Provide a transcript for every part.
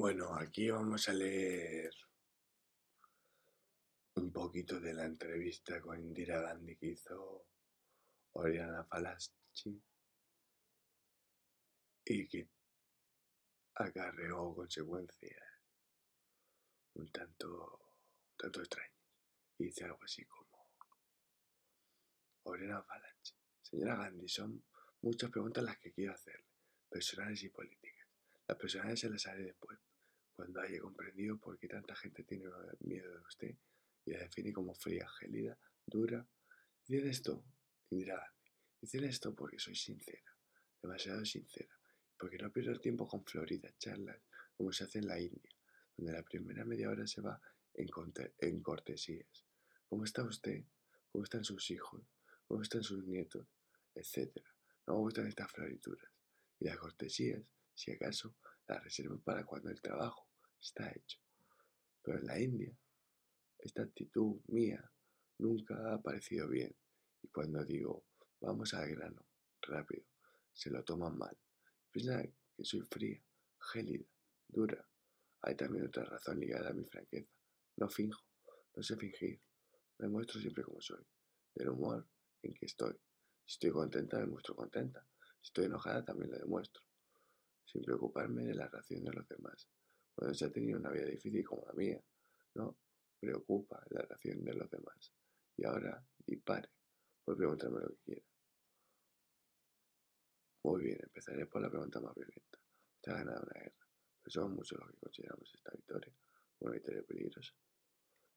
Bueno, aquí vamos a leer un poquito de la entrevista con Indira Gandhi que hizo Oriana Falaschi y que acarreó consecuencias un tanto, un tanto extrañas. Y dice algo así como, Oriana Falaschi, señora Gandhi, son muchas preguntas las que quiero hacerle, personales y políticas. Las personales se las haré después, cuando haya comprendido por qué tanta gente tiene miedo de usted y la define como fría, gélida, dura. Dicen esto, Indira Gandhi, dicen esto porque soy sincera, demasiado sincera, porque no pierdo el tiempo con floridas charlas como se hace en la India, donde la primera media hora se va en, cortesías. ¿Cómo está usted? ¿Cómo están sus hijos? ¿Cómo están sus nietos? Etcétera. No me gustan estas florituras. Y las cortesías, si acaso, las reservo para cuando el trabajo está hecho. Pero en la India esta actitud mía nunca ha parecido bien y cuando digo vamos al grano, rápido, se lo toman mal. Piensan que soy fría, gélida, dura. Hay también otra razón ligada a mi franqueza. No finjo, no sé fingir. Me muestro siempre como soy, del humor en que estoy. Si estoy contenta, me muestro contenta. Si estoy enojada, también lo demuestro. Sin preocuparme de la reacción de los demás. Cuando se ha tenido una vida difícil como la mía, no, preocupa la reacción de los demás. Y ahora dispare, puede preguntarme lo que quiera. Muy bien, empezaré por la pregunta más violenta. Usted ha ganado una guerra, pero somos muchos los que consideramos esta victoria una victoria peligrosa.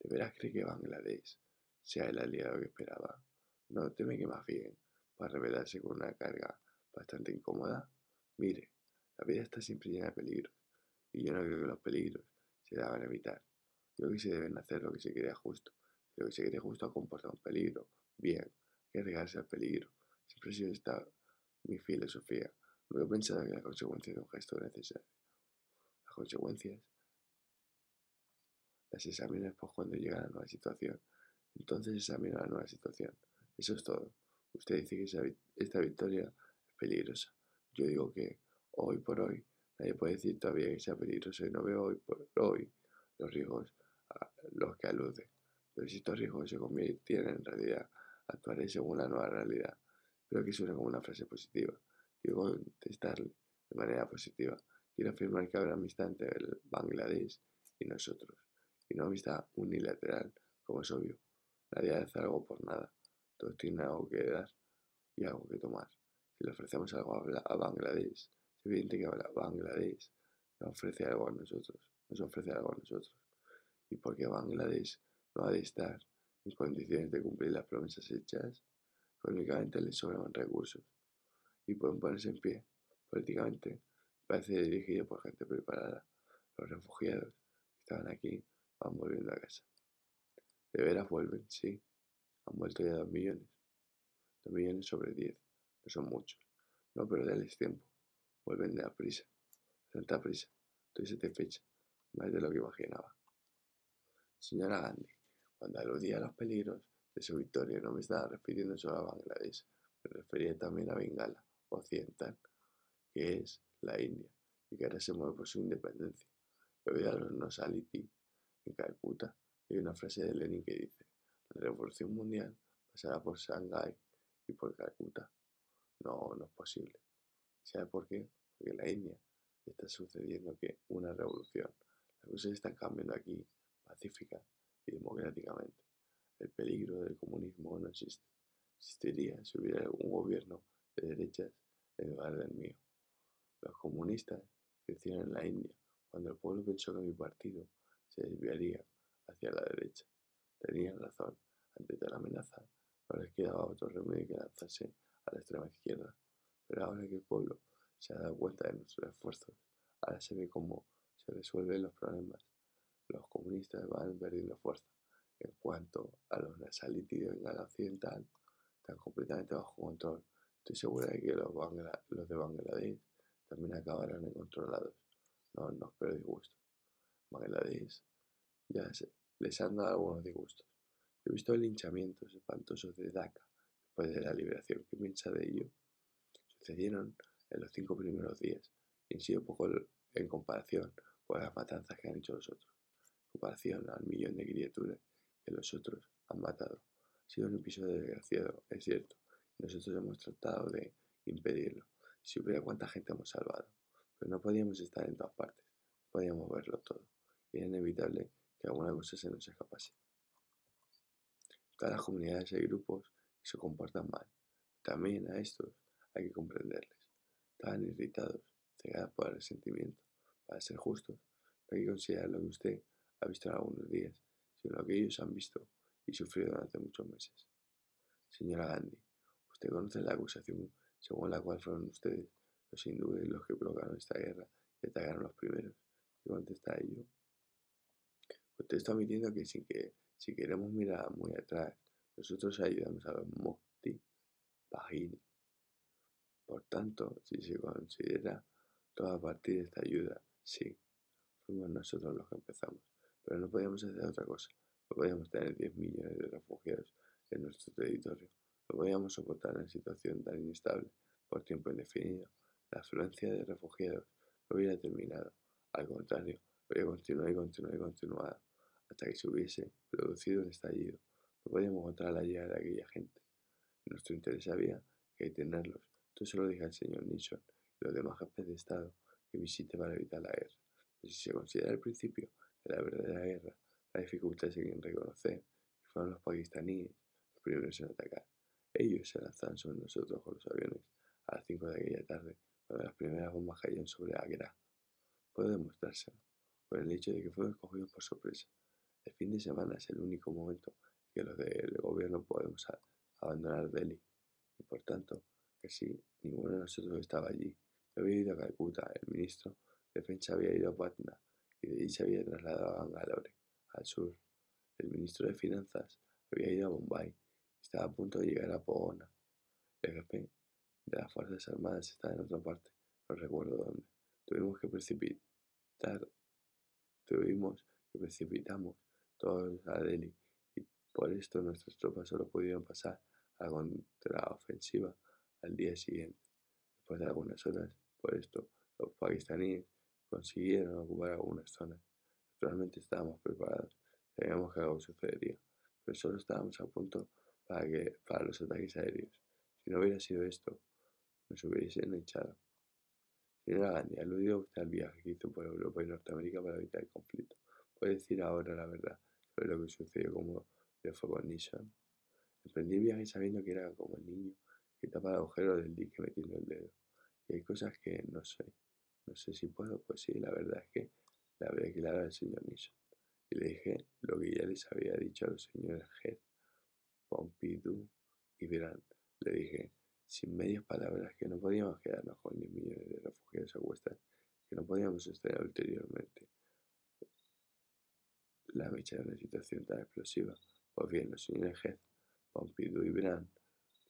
¿De veras cree que Bangladesh sea el aliado que esperaba? ¿No teme que más bien para revelarse con una carga bastante incómoda? Mire, la vida está siempre llena de peligros, y yo no creo que los peligros se deban evitar. Creo que se deben hacer lo que se crea justo. lo que se cree justo comporta un peligro, bien, que arriesgarse al peligro. Siempre ha sido esta mi filosofía. No he pensado que la consecuencia de un gesto es necesario. Las consecuencias las examinas pues cuando llega la nueva situación. Entonces examina la nueva situación. Eso es todo. Usted dice que esta victoria es peligrosa. Yo digo que hoy por hoy nadie puede decir todavía que sea peligroso y no veo hoy por hoy los riesgos los que alude. Pero si estos riesgos se convirtieran en realidad, actuaré según la nueva realidad. Pero que suena como una frase positiva. Quiero contestarle de manera positiva. Quiero afirmar que habrá amistad entre el Bangladesh y nosotros. Y no amistad unilateral, como es obvio. Nadie hace algo por nada. Todos tienen algo que dar y algo que tomar. Si le ofrecemos algo a Bangladesh, es evidente que Bangladesh nos ofrece algo a nosotros. Nos ofrece algo a nosotros y porque Bangladesh no ha de estar en condiciones de cumplir las promesas hechas, económicamente les sobran recursos y pueden ponerse en pie. Políticamente parece dirigido por gente preparada. Los refugiados que estaban aquí van volviendo a casa. De veras vuelven, sí. Han vuelto ya dos millones. Dos millones sobre diez. No son muchos. No, pero denles tiempo. Vuelven de la prisa. Tanta prisa. Estoy satisfecha. Más de lo que imaginaba. Señora Gandhi, cuando aludía a los peligros de su victoria no me estaba refiriendo solo a Bangladesh, me refería también a Bengala, occidental, que es la India, y que ahora se mueve por su independencia. He oído a los Nosaliti en Calcuta, y hay una frase de Lenin que dice, la revolución mundial pasará por Shanghái y por Calcuta. No, no es posible. ¿Sabe por qué? Porque en la India está sucediendo que una revolución. Las cosas están cambiando aquí pacífica y democráticamente. El peligro del comunismo no existe. Existiría si hubiera un gobierno de derechas en lugar del mío. Los comunistas crecieron en la India cuando el pueblo pensó que mi partido se desviaría hacia la derecha. Tenían razón. Ante tal amenaza no les quedaba otro remedio que lanzarse a la extrema izquierda. Pero ahora que el pueblo se ha dado cuenta de nuestros esfuerzos, ahora se ve cómo se resuelven los problemas los comunistas van perdiendo fuerza. En cuanto a los nasalítidos en la occidental, están completamente bajo control. Estoy segura de que los, de Bangladesh también acabarán incontrolados. No no espero disgustos. Bangladesh ya les han dado algunos disgustos. He visto linchamientos espantosos de Dhaka después de la liberación. ¿Qué piensa de ello? Sucedieron en los cinco primeros días y han sido poco en comparación por las matanzas que han hecho los otros. En comparación al millón de criaturas que los otros han matado. Ha sido un episodio desgraciado, es cierto, nosotros hemos tratado de impedirlo. Si hubiera cuánta gente hemos salvado. Pero no podíamos estar en todas partes, no podíamos verlo todo. Y era inevitable que alguna cosa se nos escapase. Todas las comunidades hay grupos se comportan mal. También a estos hay que comprenderles. Estaban irritados, cegados por el resentimiento. Para ser justos, no hay que considerar lo que usted ha visto en algunos días, sino lo que ellos han visto y sufrido durante muchos meses. Señora Gandhi, usted conoce la acusación según la cual fueron ustedes los hindúes los que provocaron esta guerra y atacaron los primeros. ¿Qué contesta ello? Usted está admitiendo que, sin que si queremos mirar muy atrás, nosotros ayudamos a los Mukti Bahini. Por tanto, si se considera toda partir de esta ayuda, sí, fuimos nosotros los que empezamos, pero no podíamos hacer otra cosa. No podíamos tener 10 millones de refugiados en nuestro territorio. No podíamos soportar una situación tan inestable por tiempo indefinido. La afluencia de refugiados no hubiera terminado. Al contrario, habría continuado y continuado y continuado hasta que se hubiese producido un estallido. No podíamos contar la llegada de aquella gente. En nuestro interés había que detenerlos. Esto se lo dije al señor Nixon y los demás jefes de Estado que visite para evitar la guerra. Pero si se considera el principio de la verdadera guerra, la dificultad es en reconocer que fueron los pakistaníes los primeros en atacar. Ellos se lanzaron sobre nosotros con los aviones a las 5 de aquella tarde, cuando las primeras bombas cayeron sobre Agra. Puedo demostrárselo, por el hecho de que fueron escogidos por sorpresa. El fin de semana es el único momento en que los del gobierno podemos abandonar Delhi, y por tanto, que si ninguno de nosotros estaba allí. Yo había ido a Calcuta, el ministro de Defensa había ido a Patna, y de allí se había trasladado a Bangalore, al sur. El ministro de Finanzas había ido a Bombay, y estaba a punto de llegar a Pogona. El jefe de las Fuerzas Armadas estaba en otra parte, no recuerdo dónde. Tuvimos que precipitar, tuvimos que precipitamos todos a Delhi y por esto nuestras tropas solo pudieron pasar a la contraofensiva al día siguiente. Después de algunas horas, por esto, los pakistaníes consiguieron ocupar algunas zonas. Naturalmente estábamos preparados, sabíamos que algo sucedería, pero solo estábamos a punto para, que, para los ataques aéreos. Si no hubiera sido esto, nos hubiesen echado. Señora Gandhi, aludió usted al viaje que hizo por Europa y Norteamérica para evitar el conflicto. ¿Puede decir ahora la verdad sobre lo que sucedió como le fue con Nissan? Emprendí el viaje sabiendo que era como el niño que tapa el agujero del dique metiendo el dedo. Y hay cosas que no sé. No sé si puedo, pues sí, la verdad es que le hablé claro al señor Nissan. Y le dije lo que ya les había dicho a los señores Heath, Pompidou y Verán. Le dije, sin medias palabras, que no podíamos quedarnos con 10 millones de refugiados a que no podíamos sostener ulteriormente la mecha de una situación tan explosiva. Pues bien, los señores Heath, Pompidou y Brand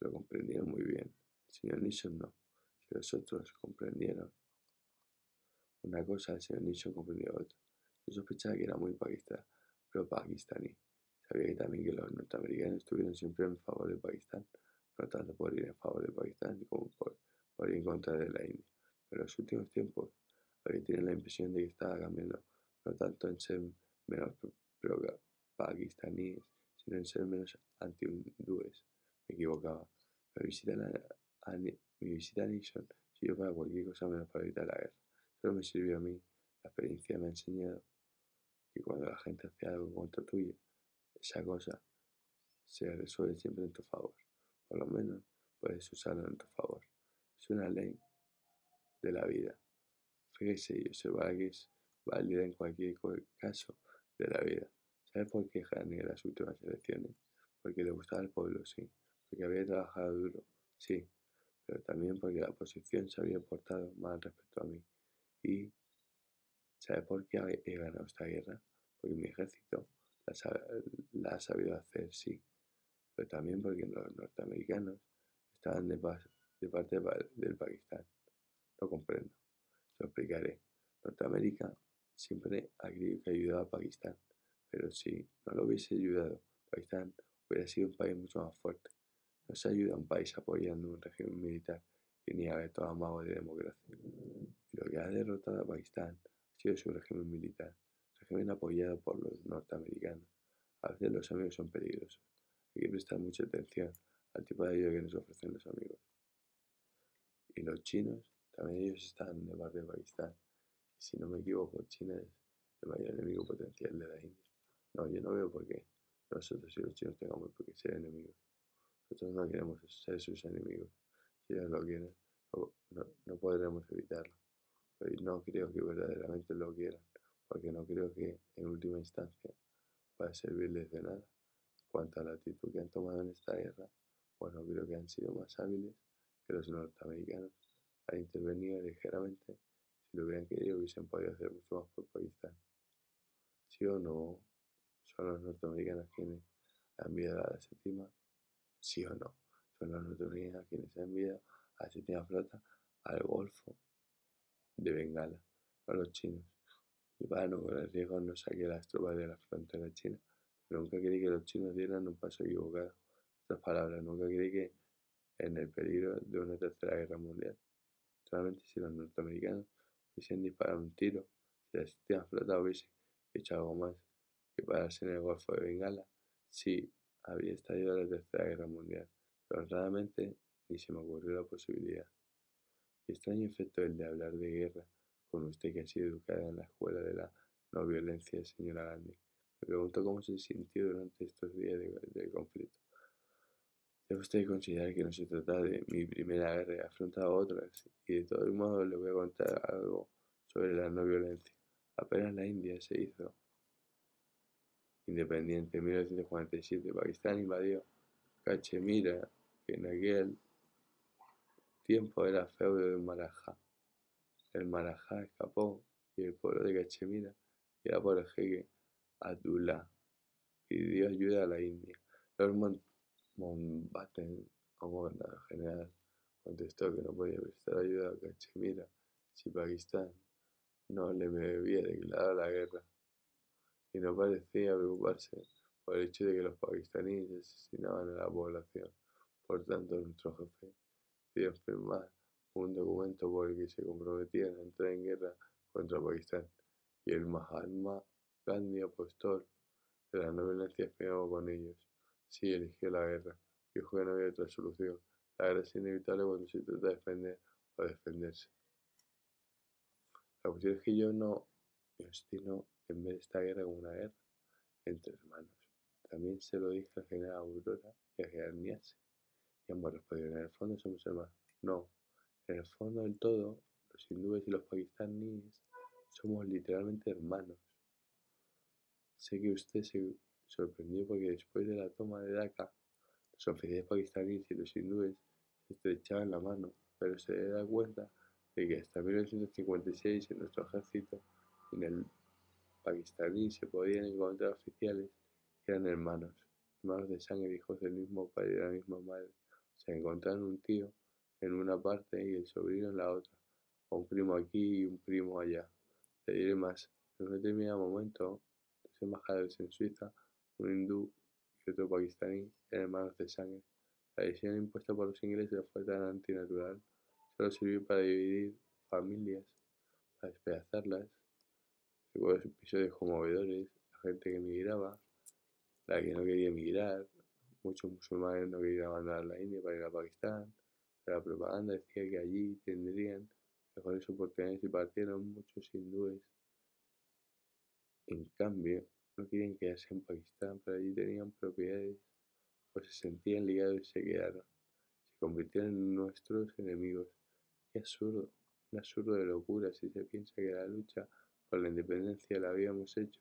lo comprendieron muy bien. El señor Nixon no. Si los otros comprendieron una cosa, el señor Nixon comprendió otra. Yo sospechaba que era muy pakistán, pero pakistaní. Sabía que también que los norteamericanos estuvieron siempre en favor de Pakistán, no tanto por ir en favor de Pakistán como por, ir en contra de la India. Pero en los últimos tiempos había tenido la impresión de que estaba cambiando, no tanto en ser menos pakistaníes, sino en ser menos anti-hindúes. Me equivocaba. Mi visita a, mi visita a Nixon sirvió para cualquier cosa menos para evitar la guerra. Solo me sirvió a mí. La experiencia me ha enseñado que cuando la gente hace algo en contra tuya, esa cosa se resuelve siempre en tu favor. Por lo menos puedes usarlo en tu favor. Es una ley de la vida. Fíjese y observará que es válida en cualquier caso de la vida. ¿Sabe por qué gané las últimas elecciones? Porque le gustaba al pueblo, sí. Porque había trabajado duro, sí. Pero también porque la oposición se había portado mal respecto a mí. Y ¿sabe por qué he ganado esta guerra? Porque mi ejército la, ha sabido hacer, sí. Pero también porque los norteamericanos estaban de, parte del Pakistán. Lo comprendo. Lo explicaré. Norteamérica siempre ha creído que ayudaba a Pakistán. Pero si no lo hubiese ayudado, Pakistán hubiera sido un país mucho más fuerte. No se ayuda a un país apoyando un régimen militar que niega todo amago de democracia. Lo que ha derrotado a Pakistán ha sido su régimen militar, régimen apoyado por los norteamericanos. A veces los amigos son peligrosos. Hay que prestar mucha atención al tipo de ayuda que nos ofrecen los amigos. Y los chinos, también ellos están de parte de Pakistán. Si no me equivoco, China es el mayor enemigo potencial de la India. No, yo no veo por qué nosotros y los chinos tengamos por qué ser enemigos. Nosotros no queremos ser sus enemigos. Si ellos lo quieren, no, no, podremos evitarlo. Pero no creo que verdaderamente lo quieran, porque no creo que en última instancia vaya a servirles de nada. Cuanto a la actitud que han tomado en esta guerra, bueno, creo que han sido más hábiles que los norteamericanos. Han intervenido ligeramente. Si lo hubieran querido, hubiesen podido hacer mucho más por Pakistán. ¿Sí o no? ¿Son los norteamericanos quienes han enviado a la séptima? ¿Sí o no? Son los norteamericanos quienes han enviado a la séptima flota al Golfo de Bengala, a los chinos. Y para no correr riesgo no saqué las tropas de la frontera china. Pero nunca creí que los chinos dieran un paso equivocado. En palabras, nunca creí que en el peligro de una tercera guerra mundial. Solamente si los norteamericanos hubiesen disparado un tiro, si la séptima flota hubiese hecho algo más que pararse en el Golfo de Bengala, sí habría estallado la tercera guerra mundial. Pero honradamente ni se me ocurrió la posibilidad. Qué extraño efecto el de hablar de guerra con usted que ha sido educada en la escuela de la no violencia, señora Gandhi. Me pregunto cómo se sintió durante estos días de, conflicto. Debe usted considerar que no se trata de mi primera guerra, he afrontado otras, y de todos modos le voy a contar algo sobre la no violencia. Apenas la India se hizo independiente en 1947, Pakistán invadió Cachemira, que en aquel tiempo era feudo de Marajá. El Marajá escapó y el pueblo de Cachemira, era por el jeque Abdullah, pidió ayuda a la India. Lord Mountbatten, como gobernador general, contestó que no podía prestar ayuda a Cachemira si Pakistán no le había declarado la guerra y no parecía preocuparse por el hecho de que los pakistaníes asesinaban a la población. Por tanto, nuestro jefe decidió firmar un documento por el que se comprometían a entrar en guerra contra Pakistán, y el Mahatma Gandhi, apostó de la no violencia, firmó con ellos. Sí, eligió la guerra. Dijo que no había otra solución. La guerra es inevitable cuando se trata de defender o defenderse. La cuestión es que yo no me obstino en ver esta guerra una guerra entre hermanos. También se lo dije al general Aurora y al general Niase. Y ambos respondieron, en el fondo somos hermanos. No, en el fondo del todo, los hindúes y los pakistaníes somos literalmente hermanos. Sé que usted se sorprendió porque después de la toma de Dhaka, los oficiales pakistaníes y los hindúes se estrechaban la mano, pero se da cuenta de que hasta 1956 en nuestro ejército en el pakistaní se podían encontrar oficiales que eran hermanos, hermanos de sangre, hijos del mismo padre y de la misma madre. Se encontraron un tío en una parte y el sobrino en la otra, o un primo aquí y un primo allá. Le diré más, en un determinado momento, dos embajadores en Suiza, un hindú y otro pakistaní, eran hermanos de sangre. La decisión impuesta por los ingleses fue tan antinatural, solo sirvió para dividir familias, para despedazarlas. Episodios conmovedores, la gente que emigraba, la que no quería emigrar, muchos musulmanes no querían abandonar la India para ir a Pakistán, la propaganda decía que allí tendrían mejores oportunidades y partieron muchos hindúes. En cambio, no querían quedarse en Pakistán, pero allí tenían propiedades, pues se sentían ligados y se quedaron. Se convirtieron en nuestros enemigos. Qué absurdo, un absurdo de locura si se piensa que la lucha por la independencia la habíamos hecho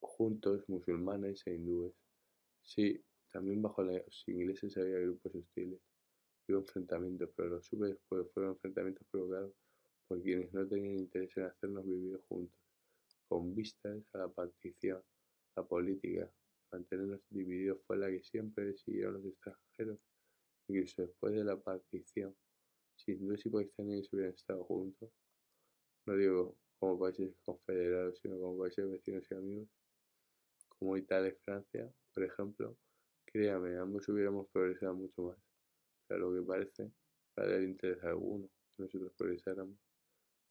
juntos, musulmanes e hindúes. Sí, también bajo los ingleses había grupos hostiles hubo enfrentamientos, pero lo supe después, fueron enfrentamientos provocados por quienes no tenían interés en hacernos vivir juntos, con vistas a la partición, la política, mantenernos divididos fue la que siempre siguieron los extranjeros, incluso después de la partición. Si hindúes y pakistaníes hubieran estado juntos, no digo como países confederados, sino como países vecinos y amigos, como Italia y Francia, por ejemplo, Créame, ambos hubiéramos progresado mucho más, pero lo que parece, para el interés alguno que nosotros progresáramos.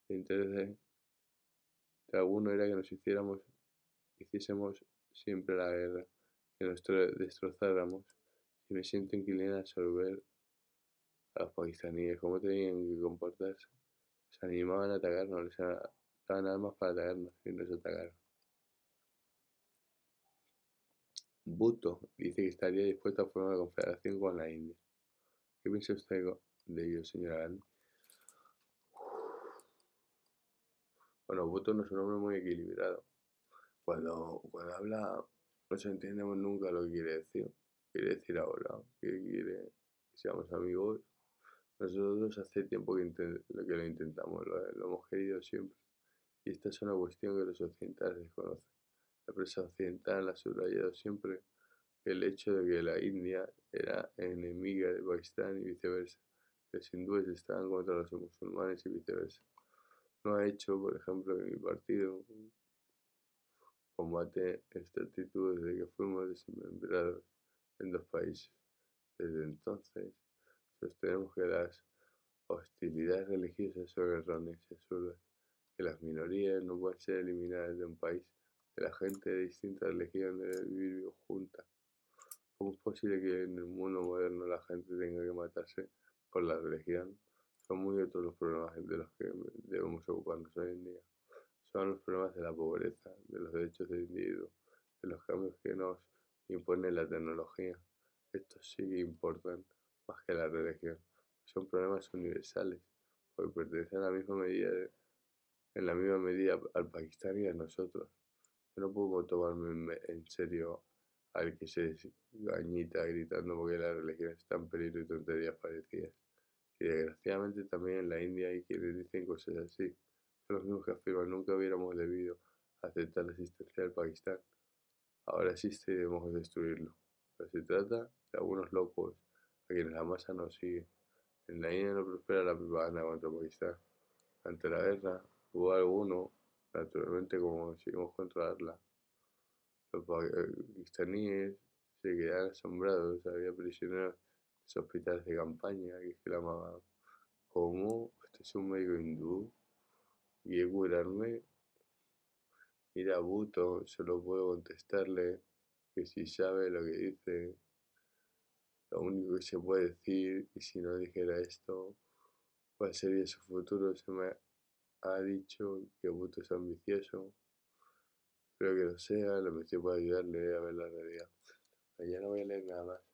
El interés de, de alguno era que nos hiciéramos, hiciésemos siempre la guerra, que nos destrozáramos. Y me siento inclinada a absorber a los pakistaníes, cómo tenían que comportarse. Se animaban a atacarnos, les daban armas para atacarnos y nos atacaron. Bhutto dice que estaría dispuesto a formar una confederación con la India. ¿Qué piensa usted de ello, señora Gandhi? Bueno, Bhutto no es un hombre muy equilibrado. Cuando, cuando habla no se entiende nunca lo que quiere decir. Quiere decir ahora que quiere que seamos amigos. Nosotros hace tiempo que, lo intentamos, lo, lo hemos querido siempre. Y esta es una cuestión que los occidentales desconocen. La prensa occidental ha subrayado siempre el hecho de que la India era enemiga de Pakistán y viceversa, que los hindúes estaban contra los musulmanes y viceversa. No ha hecho, por ejemplo, que mi partido combate esta actitud desde que fuimos desmembrados en dos países. Desde entonces, sostenemos que las hostilidades religiosas son erróneas y absurdas, que las minorías no pueden ser eliminadas de un país la gente de distintas religiones debe vivir junta. ¿Cómo es posible que en el mundo moderno la gente tenga que matarse por la religión? Son muy otros los problemas de los que debemos ocuparnos hoy en día. Son los problemas de la pobreza, de los derechos del individuo, de los cambios que nos impone la tecnología. Estos sí que importan más que la religión. Son problemas universales, porque pertenecen a la misma medida en la misma medida al Pakistán y a nosotros no puedo tomarme en serio al que se gañita gritando porque la religión está en peligro y tonterías parecidas. Y desgraciadamente también en la India hay quienes dicen cosas así. Son los mismos que afirman nunca hubiéramos debido aceptar la existencia del Pakistán. Ahora existe y debemos destruirlo. Pero se trata de algunos locos a quienes la masa no sigue. En la India no prospera la propaganda contra Pakistán. Ante la guerra hubo alguno Naturalmente, como conseguimos controlarla, los pakistaníes se quedaron asombrados. Había prisioneros en los hospitales de campaña que exclamaban: ¿Cómo? ¿Usted es un médico hindú? ¿Y curarme? Mira, Buto, solo puedo contestarle que si sabe lo que dice, lo único que se puede decir, y si no dijera esto, ¿cuál sería su futuro? Se me ha dicho que Buto es ambicioso. Espero que lo sea, lo mejor puede ayudarle a ver la realidad. Mañana voy a leer nada más.